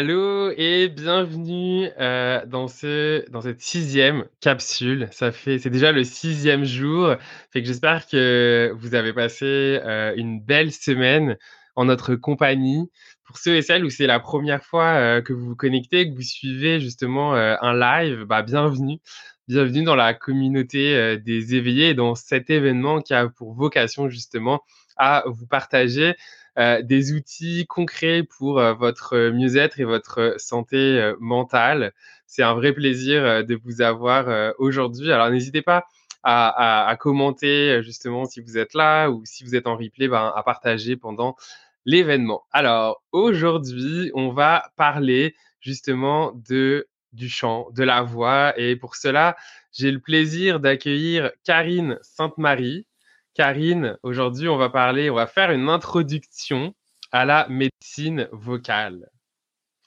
Allô et bienvenue euh, dans, ce, dans cette sixième capsule. Ça fait, c'est déjà le sixième jour. Fait que j'espère que vous avez passé euh, une belle semaine en notre compagnie. Pour ceux et celles où c'est la première fois euh, que vous vous connectez, que vous suivez justement un live, bah, bienvenue. Bienvenue dans la communauté des éveillés, dans cet événement qui a pour vocation justement à vous partager euh, des outils concrets pour euh, votre mieux-être et votre santé euh, mentale. C'est un vrai plaisir de vous avoir aujourd'hui. Alors n'hésitez pas à, commenter justement si vous êtes là ou si vous êtes en replay, ben, à partager pendant l'événement. Alors aujourd'hui, on va parler justement de du chant, de la voix. Et pour cela, j'ai le plaisir d'accueillir Karine Sainte-Marie. Karine, aujourd'hui, on va parler, on va faire une introduction à la médecine vocale.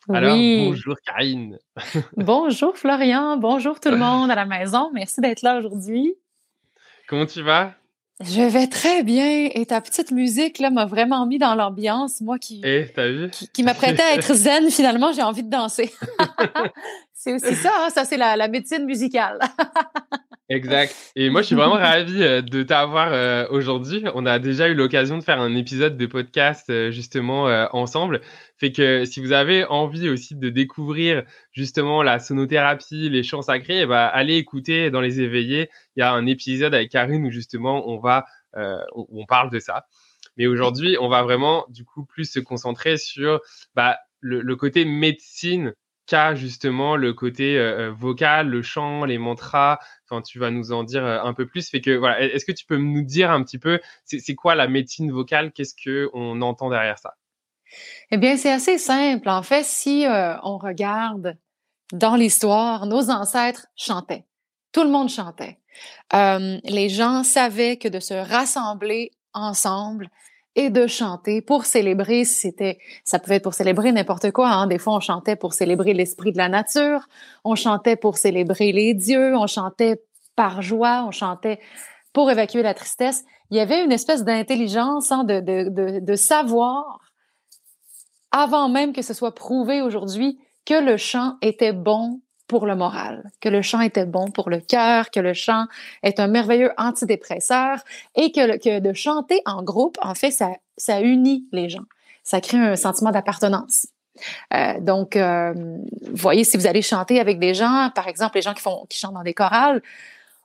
Alors, bonjour Karine. bonjour Florian, bonjour tout le monde à la maison. Merci d'être là aujourd'hui. Comment tu vas? Je vais très bien et ta petite musique là m'a vraiment mis dans l'ambiance, moi qui eh, vu? qui, m'apprêtais à être zen finalement, j'ai envie de danser. c'est aussi ça, hein, ça c'est la médecine musicale. Exact. Et moi, je suis vraiment ravi euh, de t'avoir euh, aujourd'hui. On a déjà eu l'occasion de faire un épisode de podcast euh, justement ensemble. Fait que si vous avez envie aussi de découvrir justement la sonothérapie, les chants sacrés, eh ben, allez écouter dans les éveillés. Il y a un épisode avec Karine où justement on va, on, parle de ça. Mais aujourd'hui, on va vraiment du coup plus se concentrer sur bah, le, le côté médecine justement le côté euh, euh, vocal, le chant, les mantras. Enfin, tu vas nous en dire euh, un peu plus. Fait que voilà, est-ce que tu peux nous dire un petit peu, c'est quoi la médecine vocale? Qu'est-ce que on entend derrière ça? Eh bien, c'est assez simple. En fait, si on regarde dans l'histoire, nos ancêtres chantaient. Tout le monde chantait. les gens savaient que de se rassembler ensemble, et de chanter pour célébrer, c'était, ça pouvait être pour célébrer n'importe quoi. Hein. Des fois, on chantait pour célébrer l'esprit de la nature, on chantait pour célébrer les dieux, on chantait par joie, on chantait pour évacuer la tristesse. Il y avait une espèce d'intelligence, hein, de, savoir, avant même que ce soit prouvé aujourd'hui, que le chant était bon pour le moral, que le chant était bon pour le cœur, que le chant est un merveilleux antidépresseur et que, que de chanter en groupe, en fait, ça, ça unit les gens. Ça crée un sentiment d'appartenance. Euh, donc, euh, voyez, si vous allez chanter avec des gens, par exemple, les gens qui, font, qui chantent dans des chorales,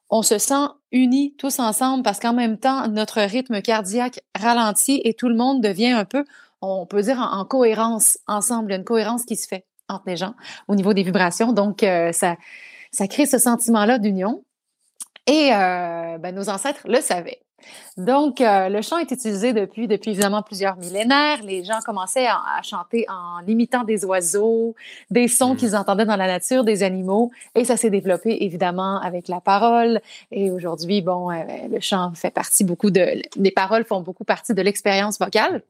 on se sent unis tous ensemble parce qu'en même temps, notre rythme cardiaque ralentit et tout le monde devient un peu, on peut dire, en cohérence ensemble. Une cohérence qui se fait entre les gens au niveau des vibrations. Donc, euh, ça, ça crée ce sentiment-là d'union. Et euh, ben, nos ancêtres le savaient. Donc, euh, le chant est utilisé depuis, depuis évidemment plusieurs millénaires. Les gens commençaient à, chanter en imitant des oiseaux, des sons mmh. qu'ils entendaient dans la nature, des animaux, et ça s'est développé évidemment avec la parole. Et aujourd'hui, bon, le chant fait partie beaucoup de, les paroles font beaucoup partie de l'expérience vocale.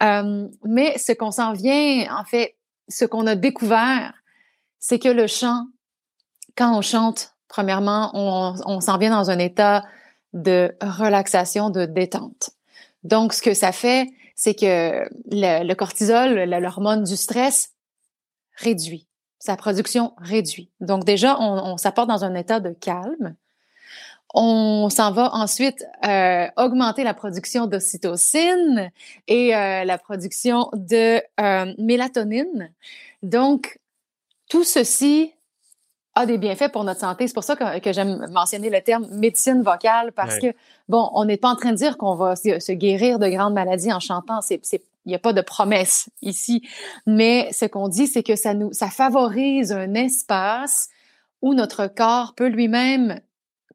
mais ce qu'on s'en vient, en fait, ce qu'on a découvert, c'est que le chant, quand on chante, premièrement, on, s'en vient dans un état de relaxation, de détente. Donc, ce que ça fait, c'est que le, cortisol, l'hormone du stress, réduit. Sa production réduit. Donc, déjà, on, s'apporte dans un état de calme. On s'en va ensuite euh, augmenter la production d'ocytocine et euh, la production de euh, mélatonine. Donc, tout ceci a des bienfaits pour notre santé. C'est pour ça que, j'aime mentionner le terme médecine vocale parce que, bon, on n'est pas en train de dire qu'on va se, guérir de grandes maladies en chantant. C'est, il n'y a pas de promesse ici. Mais ce qu'on dit, c'est que ça nous, ça favorise un espace où notre corps peut lui-même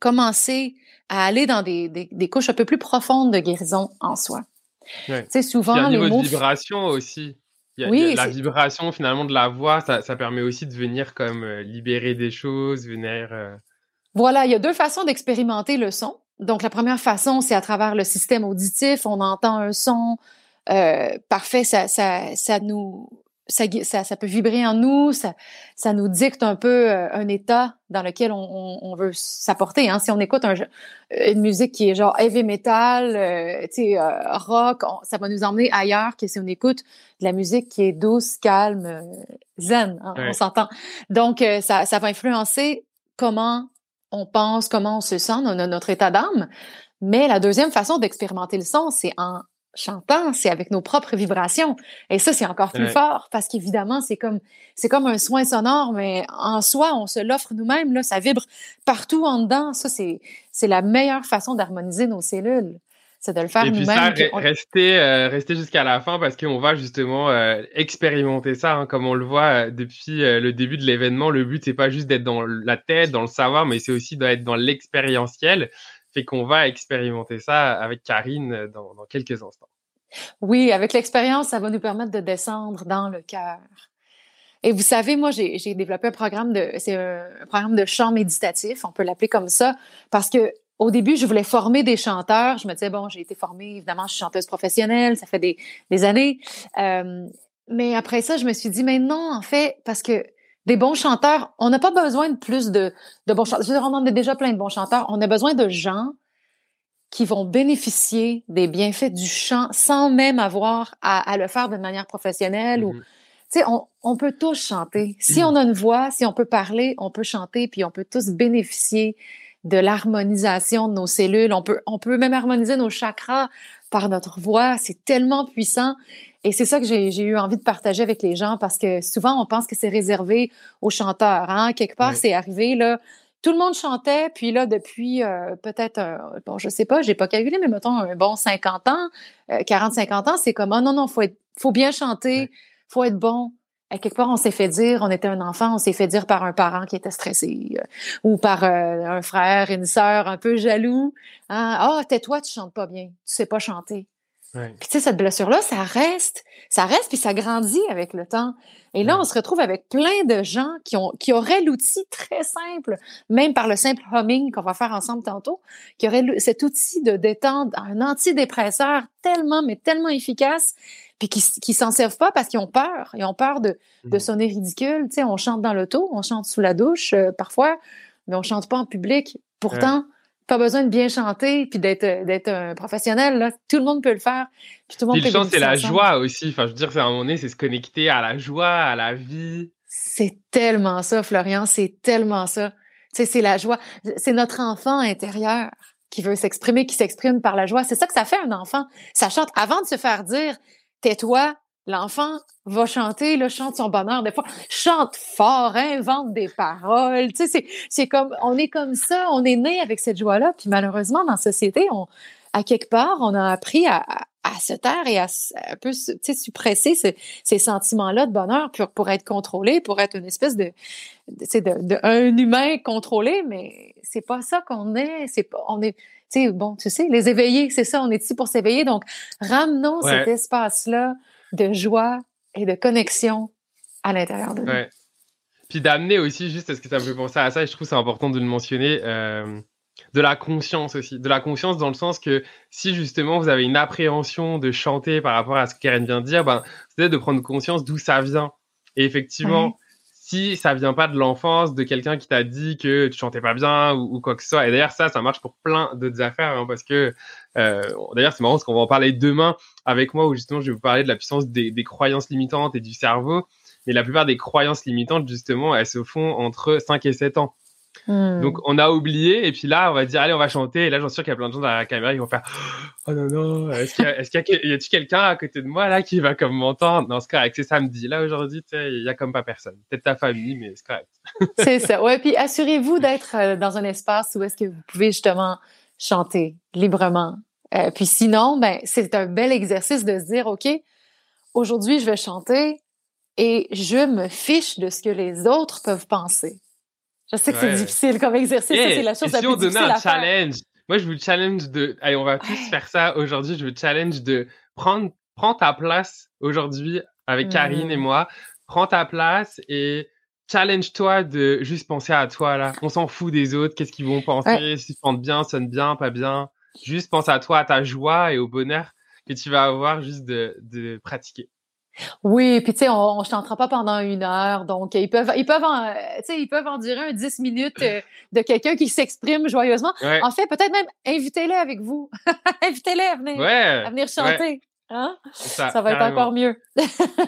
commencer à aller dans des, des, couches un peu plus profondes de guérison en soi. C'est souvent Il y a un niveau de vibration aussi. oui, la vibration finalement de la voix, ça, ça, permet aussi de venir comme euh, libérer des choses, venir. Euh voilà, il y a deux façons d'expérimenter le son. Donc la première façon, c'est à travers le système auditif. On entend un son euh, parfait, ça, ça, ça nous ça, ça, peut vibrer en nous, ça, ça nous dicte un peu euh, un état dans lequel on, on, veut s'apporter. Hein. Si on écoute un, une musique qui est genre heavy metal, euh, euh rock, ça va nous emmener ailleurs que si on écoute de la musique qui est douce, calme, euh, zen, hein, on s'entend. Donc, ça, ça va influencer comment on pense, comment on se sent, notre état d'âme. Mais la deuxième façon d'expérimenter le son, c'est en chantant, c'est avec nos propres vibrations. Et ça, c'est encore plus fort parce qu'évidemment, c'est comme, c'est comme un soin sonore, mais en soi, on se l'offre nous-mêmes, là, ça vibre partout en dedans. Ça, c'est, c'est la meilleure façon d'harmoniser nos cellules. C'est de le faire nous-mêmes. Et puis ça, rester, euh, rester jusqu'à la fin parce qu'on va justement euh, expérimenter ça, hein, comme on le voit euh, depuis le début de l'événement. Le but, c'est pas juste d'être dans la tête, dans le savoir, mais c'est aussi d'être dans l'expérientiel. Fait qu'on va expérimenter ça avec Karine euh, dans, quelques instants. Oui, avec l'expérience, ça va nous permettre de descendre dans le cœur. Et vous savez, moi, j'ai développé un programme de, c'est un, programme de chant méditatif, on peut l'appeler comme ça, parce que au début, je voulais former des chanteurs. Je me disais, bon, j'ai été formée, évidemment, je suis chanteuse professionnelle, ça fait des, années. Euh, mais après ça, je me suis dit, mais non, en fait, parce que des bons chanteurs, on n'a pas besoin de plus de, de bons chanteurs. Je veux dire, on en a déjà plein de bons chanteurs. On a besoin de gens qui vont bénéficier des bienfaits du chant sans même avoir à, le faire de manière professionnelle. ou, mm-hmm. tu sais, on, on, peut tous chanter. Si on a une voix, si on peut parler, on peut chanter, puis on peut tous bénéficier de l'harmonisation de nos cellules. On peut, on peut même harmoniser nos chakras par notre voix. C'est tellement puissant. Et c'est ça que j'ai eu envie de partager avec les gens parce que souvent, on pense que c'est réservé aux chanteurs. Hein? Quelque part, c'est arrivé, là. Tout le monde chantait, puis là, depuis euh, peut-être, bon, je sais pas, j'ai pas calculé, mais mettons un bon 50 ans, 40-50 euh, ans, c'est comme, oh non, non, faut être, faut bien chanter, faut être bon. À quelque part, on s'est fait dire, on était un enfant, on s'est fait dire par un parent qui était stressé, euh, ou par un frère, une sœur un peu jaloux. Hein? Ah, oh, tais-toi, tu chantes pas bien, tu sais pas chanter. Puis tu sais, cette blessure-là, ça reste, ça reste, puis ça grandit avec le temps. Et là, on se retrouve avec plein de gens qui, ont, qui auraient l'outil très simple, même par le simple humming qu'on va faire ensemble tantôt, qui auraient cet outil de détente, un antidépresseur tellement, mais tellement efficace, puis qui, qui s'en servent pas parce qu'ils ont peur. Ils ont peur de, de mmh. sonner ridicule. Tu sais, on chante dans l'auto, on chante sous la douche euh, parfois, mais on chante pas en public. Pourtant, pas besoin de bien chanter puis d'être d'être un professionnel là. tout le monde peut le faire puis tout le monde peut le chant c'est la joie aussi. Enfin je veux dire c'est à un moment donné c'est se connecter à la joie à la vie. C'est tellement ça Florian c'est tellement ça. Tu sais c'est la joie. C'est notre enfant intérieur qui veut s'exprimer qui s'exprime par la joie. C'est ça que ça fait un enfant. Ça chante. Avant de se faire dire tais-toi l'enfant va chanter, le chante son bonheur. Des fois, chante fort, invente des paroles. Tu sais, c'est comme, on est comme ça, on est né avec cette joie-là. Puis malheureusement, dans la société, on, à quelque part, on a appris à, à se taire et à, un peu tu sais, suppresser ces sentiments-là de bonheur pour, pour être contrôlé, pour être une espèce de, de, de, un humain contrôlé, mais c'est pas ça qu'on est. C'est pas, on est, tu sais, bon, tu sais, les éveillés, c'est ça, on est ici pour s'éveiller. Donc, ramenons cet espace-là de joie et de connexion à l'intérieur de nous. Puis d'amener aussi, juste parce que ça me fait penser à ça, et je trouve c'est important de le mentionner, euh, de la conscience aussi. De la conscience dans le sens que si justement vous avez une appréhension de chanter par rapport à ce que Karen vient de dire, ben, c'est de prendre conscience d'où ça vient. Et effectivement, si ça vient pas de l'enfance, de quelqu'un qui t'a dit que tu chantais pas bien ou, quoi que ce soit. Et d'ailleurs, ça, ça marche pour plein d'autres affaires, hein, parce que euh, d'ailleurs, c'est marrant parce qu'on va en parler demain avec moi, où justement, je vais vous parler de la puissance des, croyances limitantes et du cerveau. Mais la plupart des croyances limitantes, justement, elles se font entre 5 et 7 ans. Hmm. Donc on a oublié et puis là on va dire allez on va chanter et là j'en suis sûr qu'il y a plein de gens dans la caméra qui vont faire oh non non est-ce qu'il y a, y tu quelqu'un à côté de moi là qui va comme m'entendre? Non c'est correct c'est samedi là aujourd'hui il y a comme pas personne. Peut-être ta famille mais c'est correct. C'est ça. Ouais puis assurez-vous d'être euh, dans un espace où est-ce que vous pouvez justement chanter librement. Euh, puis sinon ben c'est un bel exercice de se dire ok aujourd'hui je vais chanter et je me fiche de ce que les autres peuvent penser je sais que c'est difficile comme exercice, c'est la chose la si plus on donnait un challenge, moi je vous challenge de, allez, on va tous faire ça aujourd'hui. Je vous challenge de prendre, prends ta place aujourd'hui avec Karine et mmh. moi. Prends ta place et challenge-toi de juste penser à toi là. On s'en fout des autres, qu'est-ce qu'ils vont penser, si tu chantes bien, sonne bien, pas bien. Juste pense à toi, à ta joie et au bonheur que tu vas avoir juste de, de pratiquer. Oui, puis tu sais, on ne chantera pas pendant une heure, donc ils peuvent, ils peuvent, en, ils peuvent endurer un 10 minutes euh, de quelqu'un qui s'exprime joyeusement. En fait, peut-être même invitez-les avec vous. invitez-les à venir, à venir chanter. Hein? Ça, va être encore mieux.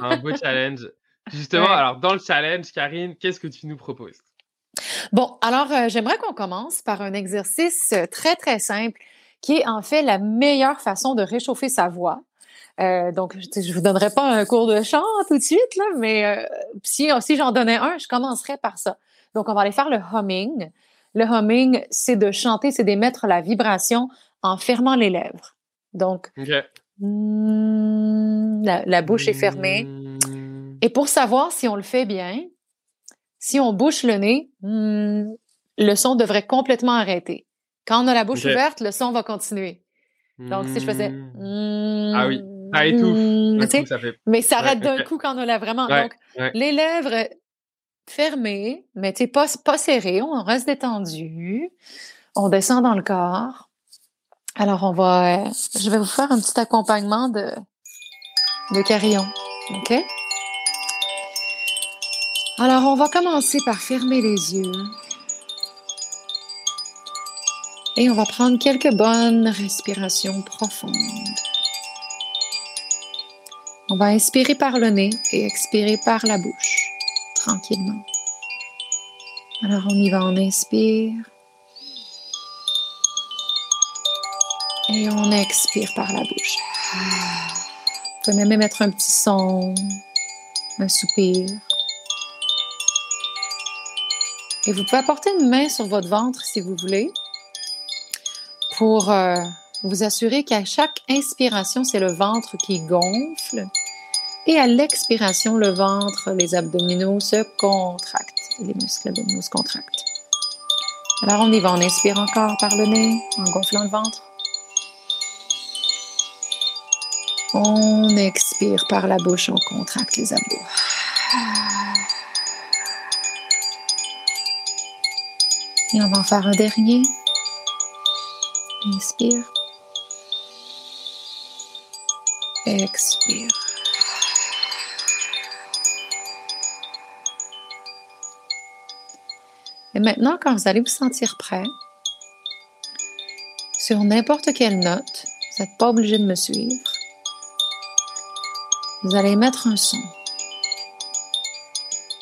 un beau challenge. Justement, alors dans le challenge, Karine, qu'est-ce que tu nous proposes? Bon, alors euh, j'aimerais qu'on commence par un exercice euh, très, très simple qui est en fait la meilleure façon de réchauffer sa voix. Euh, donc, je ne vous donnerai pas un cours de chant tout de suite, là, mais euh, si, si j'en donnais un, je commencerais par ça. Donc, on va aller faire le humming. Le humming, c'est de chanter, c'est d'émettre la vibration en fermant les lèvres. Donc, mm, la, bouche est fermée. Et pour savoir si on le fait bien, si on bouche le nez, mm, le son devrait complètement arrêter. Quand on a la bouche ouverte, le son va continuer. Donc, si je faisais... ah oui. Ça étouffe. Mmh, ça fait... Mais ça arrête d'un coup quand on l'a vraiment. Donc, les lèvres fermées, mais pas, pas serrées, on reste détendu. On descend dans le corps. Alors, on va. Je vais vous faire un petit accompagnement de, de carillon. OK? Alors, on va commencer par fermer les yeux. Et on va prendre quelques bonnes respirations profondes. On va inspirer par le nez et expirer par la bouche, tranquillement. Alors on y va, on inspire. Et on expire par la bouche. Vous pouvez même mettre un petit son, un soupir. Et vous pouvez apporter une main sur votre ventre si vous voulez pour euh, vous assurer qu'à chaque inspiration, c'est le ventre qui gonfle. Et à l'expiration, le ventre, les abdominaux se contractent. Les muscles abdominaux se contractent. Alors on y va, on inspire encore par le nez en gonflant le ventre. On expire par la bouche, on contracte les abdos. Et on va en faire un dernier. Inspire. Expire. Et maintenant, quand vous allez vous sentir prêt, sur n'importe quelle note, vous n'êtes pas obligé de me suivre, vous allez émettre un son.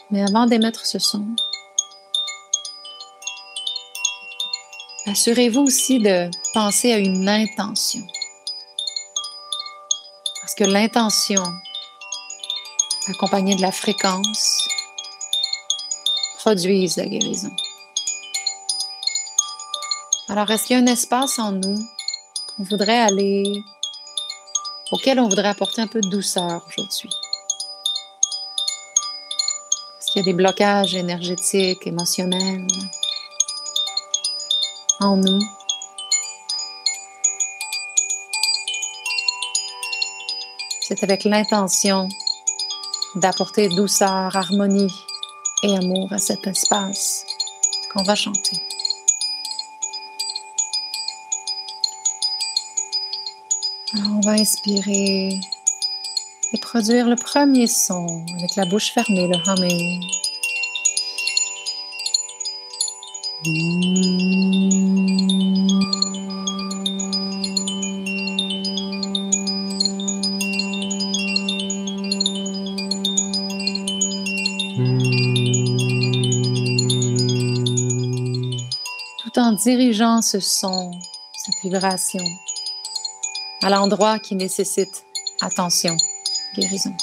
Mais avant d'émettre ce son, assurez-vous aussi de penser à une intention que l'intention, accompagnée de la fréquence, produise la guérison. Alors, est-ce qu'il y a un espace en nous qu'on voudrait aller, auquel on voudrait apporter un peu de douceur aujourd'hui? Est-ce qu'il y a des blocages énergétiques, émotionnels en nous? C'est avec l'intention d'apporter douceur, harmonie et amour à cet espace qu'on va chanter. on va inspirer et produire le premier son avec la bouche fermée, le humming. Dirigeant ce son, cette vibration à l'endroit qui nécessite attention, guérison.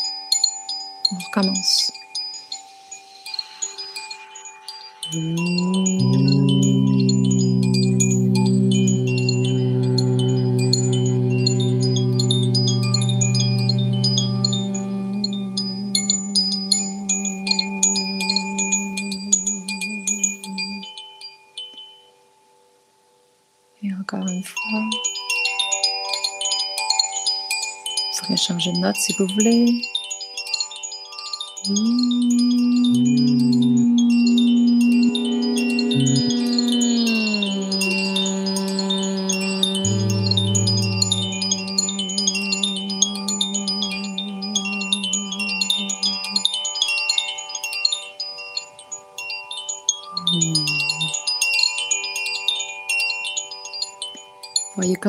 On recommence. Changer de note si vous voulez.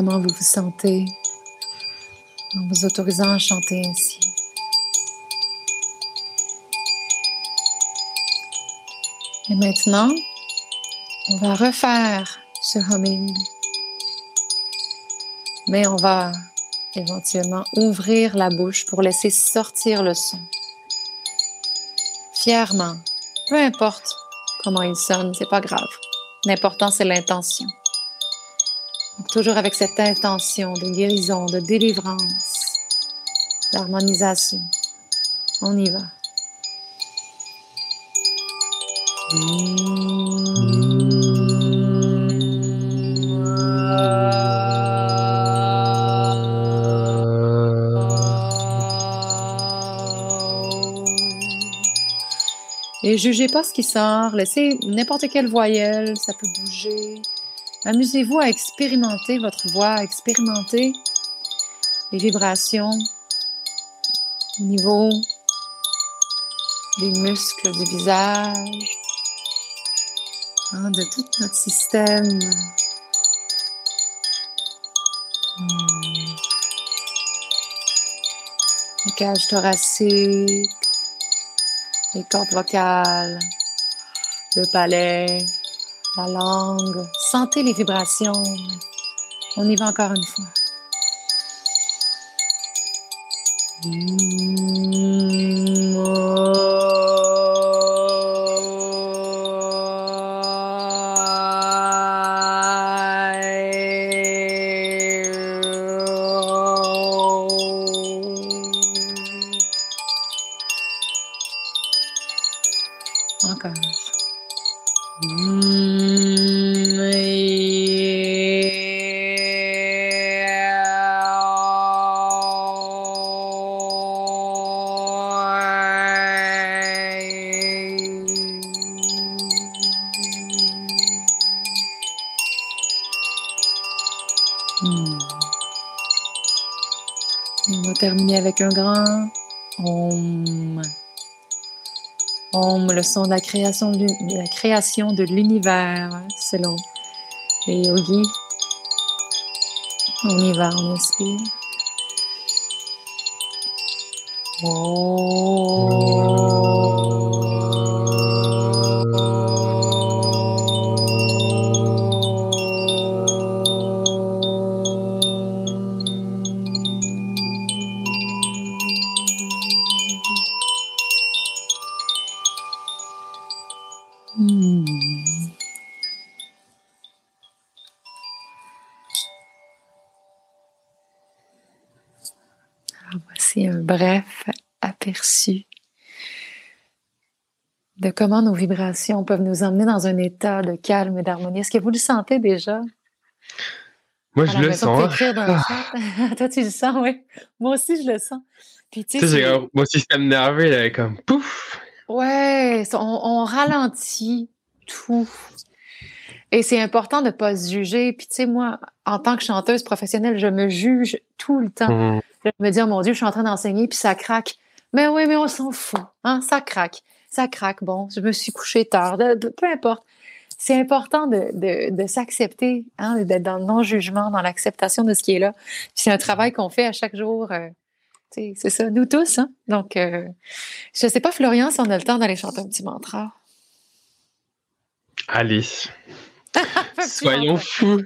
Comment vous vous sentez en vous autorisant à chanter ainsi. Et maintenant, on va refaire ce humming. Mais on va éventuellement ouvrir la bouche pour laisser sortir le son. Fièrement, peu importe comment il sonne, c'est pas grave. L'important, c'est l'intention. Toujours avec cette intention de guérison, de délivrance, d'harmonisation. On y va. Et jugez pas ce qui sort, laissez n'importe quelle voyelle, ça peut bouger. Amusez-vous à expérimenter votre voix, à expérimenter les vibrations au niveau des muscles du visage, hein, de tout notre système. Hmm. Le cage thoracique, les cordes vocales, le palais, la langue. Sentez les vibrations. On y va encore une fois. Terminer avec un grand Om. Om, le son de la création de, l'univers, selon les yogis. On y va, on inspire. voici comment nos vibrations peuvent nous emmener dans un état de calme et d'harmonie? Est-ce que vous le sentez déjà? Moi, je le sens. Toi, tu le sens, oui. Moi aussi, je le sens. Puis, tu sais, mon système nerveux, il est comme pouf! Ouais, on, ralentit tout. Et c'est important de ne pas se juger. Puis, tu sais, moi, en tant que chanteuse professionnelle, je me juge tout le temps. Mmh. Je me dis, oh mon Dieu, je suis en train d'enseigner, puis ça craque. Mais oui, mais on s'en fout. Hein? Ça craque. Ça craque. Bon, je me suis couchée tard. peu importe. C'est important de, de, s'accepter, hein, d'être dans le non-jugement, dans l'acceptation de ce qui est là. c'est un travail qu'on fait à chaque jour. Euh, c'est ça, nous tous. Hein? Donc, euh, je ne sais pas, Florian, si on a le temps d'aller chanter un petit mantra. Allez. Soyons fous.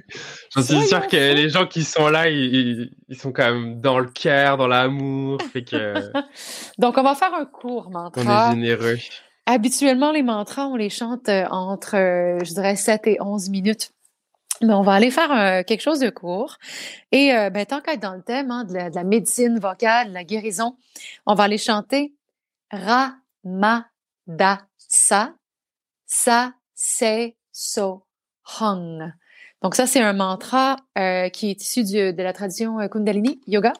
J'en suis sûr que les gens qui sont là, ils, sont quand même dans le cœur, dans l'amour. que... Donc, on va faire un court mantra. On est généreux. Habituellement, les mantras, on les chante euh, entre, euh, je dirais, 7 et 11 minutes. Mais on va aller faire euh, quelque chose de court. Et ben, tant qu'à être dans le thème hein, de, la, de, la, médecine vocale, de la guérison, on va aller chanter Ra, Ma, Da, Sa, Sa, Se, So, Hung. Donc ça, c'est un mantra euh, qui est issu de la tradition euh, Kundalini Yoga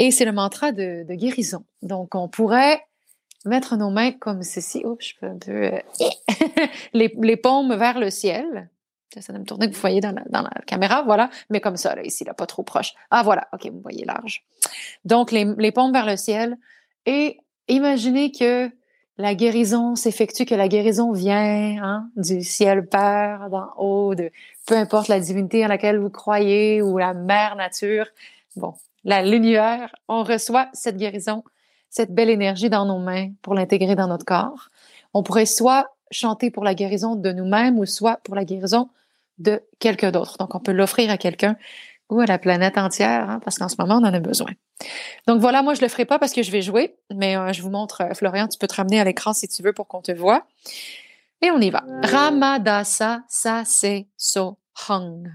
et c'est le mantra de, guérison. Donc on pourrait mettre nos mains comme ceci. Oups, je peux un peu... Euh, les, paumes vers le ciel. Ça va me tourner que vous voyez dans la, caméra, voilà. Mais comme ça, là, ici, là, pas trop proche. Ah, voilà, OK, vous voyez large. Donc, les, les paumes vers le ciel. Et imaginez que la guérison s'effectue, que la guérison vient hein, du ciel Père, d'en haut, de peu importe la divinité en laquelle vous croyez ou la mère nature. Bon, l'univers, on reçoit cette guérison, cette belle énergie dans nos mains pour l'intégrer dans notre corps. On pourrait soit chanter pour la guérison de nous-mêmes ou soit pour la guérison de quelqu'un d'autre. Donc, on peut l'offrir à quelqu'un ou à la planète entière, hein, parce qu'en ce moment, on en a besoin. Donc voilà, moi, je le ferai pas parce que je vais jouer, mais euh, je vous montre, euh, Florian, tu peux te ramener à l'écran si tu veux pour qu'on te voit. Et on y va. Ramadasa sa se so hung.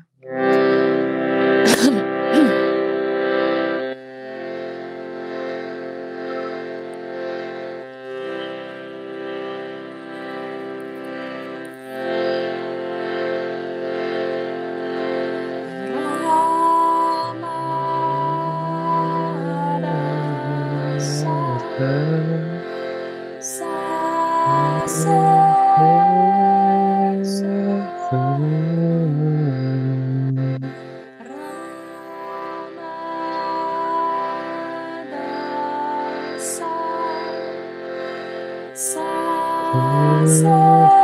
say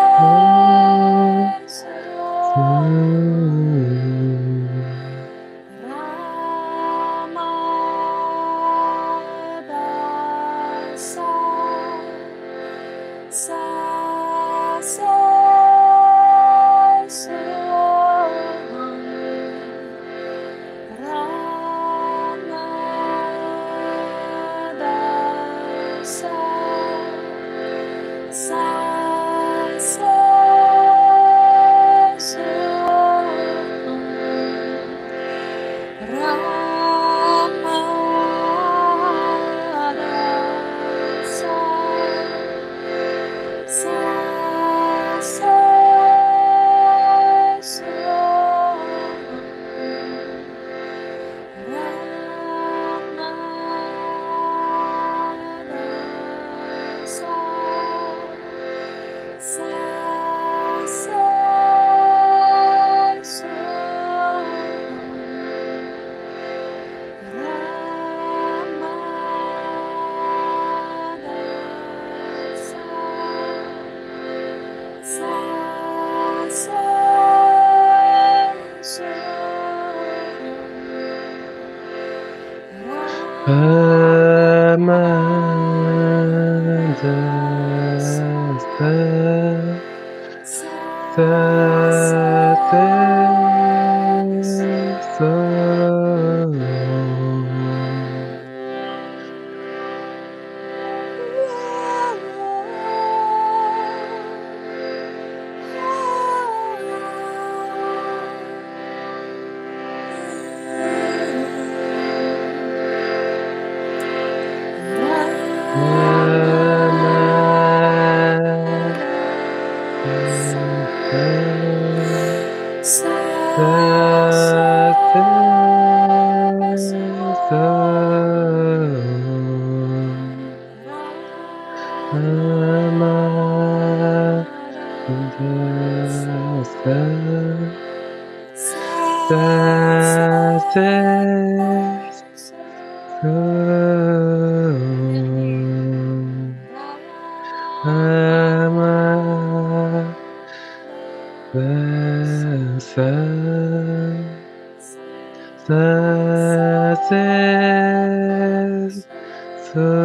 thơ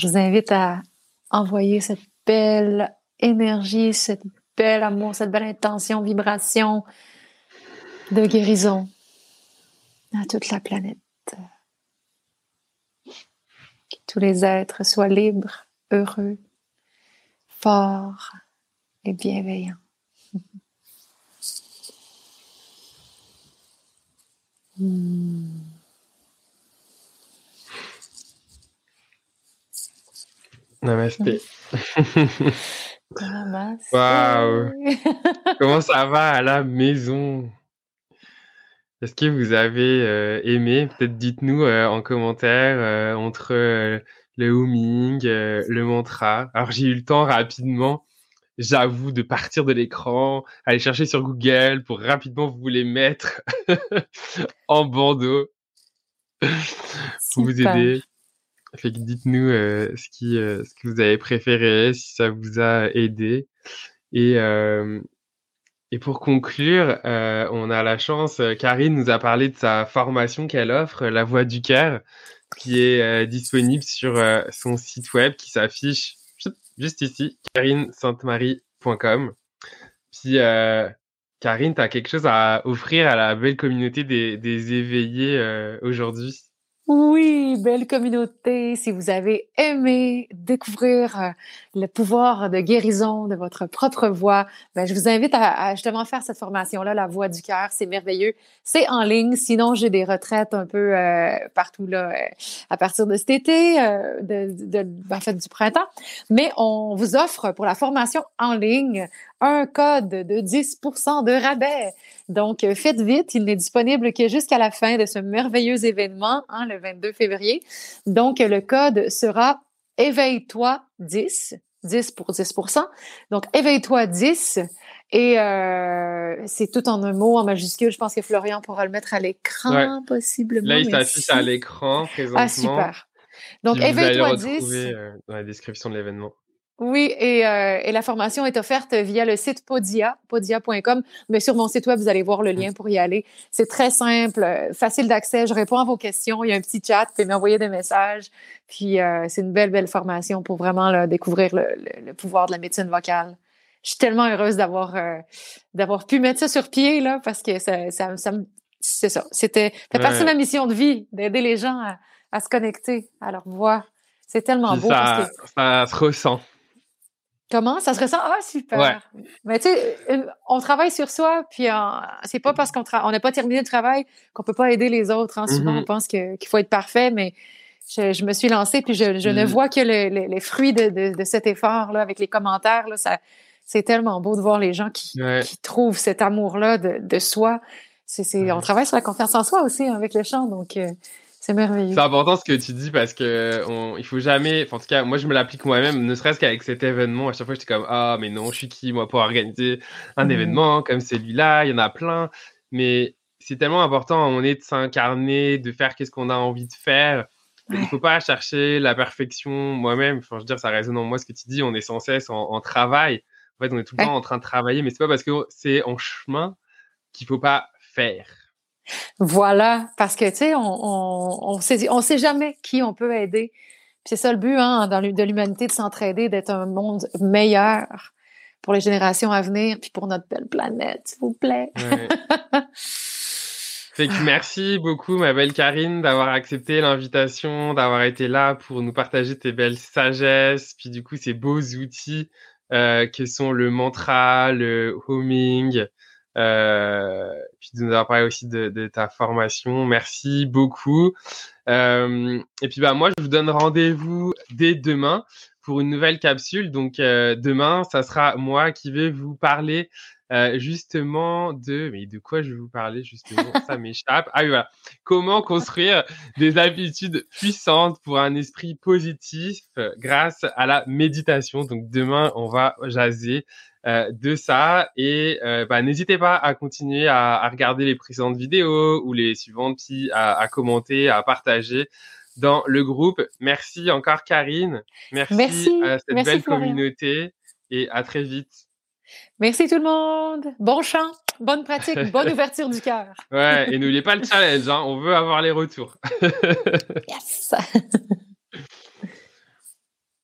je vous invite à envoyer cette belle énergie, cette belle amour, cette belle intention, vibration de guérison à toute la planète. Que tous les êtres soient libres, heureux, forts et bienveillants. Hmm. Namasté. Namasté. Waouh. Comment ça va à la maison? Est-ce que vous avez euh, aimé? Peut-être dites-nous euh, en commentaire euh, entre le humming, le mantra. Alors j'ai eu le temps rapidement, j'avoue, de partir de l'écran, aller chercher sur Google pour rapidement vous les mettre en bandeau pour vous aider. Fait que dites-nous euh, ce, qui, euh, ce que vous avez préféré, si ça vous a aidé. Et, euh, et pour conclure, on a la chance, Karine nous a parlé de sa formation qu'elle offre, La Voix du Cœur, qui est disponible sur son site web qui s'affiche juste ici, karinesantemarie.com. Puis, Karine, tu as quelque chose à offrir à la belle communauté des, des éveillés aujourd'hui? Oui, belle communauté. Si vous avez aimé découvrir euh, le pouvoir de guérison de votre propre voix, ben, je vous invite à, justement faire cette formation-là, la voix du cœur. C'est merveilleux. C'est en ligne. Sinon, j'ai des retraites un peu euh, partout là euh, à partir de cet été, de, en fait du printemps. Mais on vous offre pour la formation en ligne un code de 10% de rabais. Donc, euh, faites vite, il n'est disponible que jusqu'à la fin de ce merveilleux événement, hein, le 22 février. Donc, le code sera Éveille-toi 10, 10 pour 10% Donc, Éveille-toi 10. Et euh, c'est tout en un mot, en majuscule. Je pense que Florian pourra le mettre à l'écran, possiblement. Là, il s'affiche à l'écran présentement. Ah, super. Donc, Éveille-toi 10. Euh, dans la description de l'événement. Oui, et, euh, et, la formation est offerte via le site Podia, podia.com. Mais sur mon site web, vous allez voir le lien pour y aller. C'est très simple, euh, facile d'accès. Je réponds à vos questions. Il y a un petit chat, vous pouvez m'envoyer des messages. Puis euh, c'est une belle, belle formation pour vraiment découvrir le, le, pouvoir de la médecine vocale. Je suis tellement heureuse d'avoir d'avoir pu mettre ça sur pied là, parce que ça, ça, ça c'est ça. C'était fait partie de ma mission de vie d'aider les gens à, à, se connecter à leur voix. C'est tellement beau. Ça, ça se ressent. Comment? Ça se ressent? Ah, super! Mais tu sais, on travaille sur soi, puis c'est pas parce qu'on on n'a pas terminé le travail qu'on peut pas aider les autres. Hein. Souvent, on mm-hmm. pense qu'il faut être parfait, mais je, me suis lancée, puis je, ne mm. vois que les fruits de, cet effort-là avec les commentaires. Là, ça, c'est tellement beau de voir les gens qui, trouvent cet amour-là de, soi. C'est, On travaille sur la confiance en soi aussi hein, avec le chant, donc euh, c'est merveilleux. C'est important ce que tu dis parce que on, il faut jamais, en tout cas, moi je me l'applique moi-même, ne serait-ce qu'avec cet événement. À chaque fois, j'étais comme ah mais non, je suis qui moi pour organiser un mmh. événement comme celui-là Il y en a plein, mais c'est tellement important on est de s'incarner, de faire qu'est-ce qu'on a envie de faire. Il ne faut pas chercher la perfection moi-même. Enfin, je veux dire, ça résonne en moi ce que tu dis. On est sans cesse en, travail. En fait, on est tout le temps en train de travailler, mais c'est pas parce que c'est en chemin qu'il faut pas faire. Voilà, parce que, tu sais, on, on, on, sait, on sait jamais qui on peut aider. C'est ça le but hein, dans de l'humanité, de s'entraider, d'être un monde meilleur pour les générations à venir, puis pour notre belle planète, s'il vous plaît. fait que merci beaucoup, ma belle Karine, d'avoir accepté l'invitation, d'avoir été là pour nous partager tes belles sagesses, puis du coup, ces beaux outils euh, que sont le mantra, le homing, euh, puis de nous avoir parlé aussi de, ta formation. Merci beaucoup. Euh, et puis bah moi, je vous donne rendez-vous dès demain pour une nouvelle capsule. Donc euh, demain, ça sera moi qui vais vous parler euh, justement de mais de quoi je vais vous parler justement? Ça m'échappe ah oui voilà comment construire des habitudes puissantes pour un esprit positif grâce à la méditation? Donc demain on va jaser euh, de ça. Et euh, bah, n'hésitez pas à continuer à, regarder les précédentes vidéos ou les suivantes, puis à, commenter, à partager dans le groupe. Merci encore Karine. Merci, à cette belle communauté et à très vite. Merci tout le monde. Bon chant, bonne pratique, bonne ouverture du cœur. Ouais, et n'oubliez pas le challenge, hein. on veut avoir les retours. yes.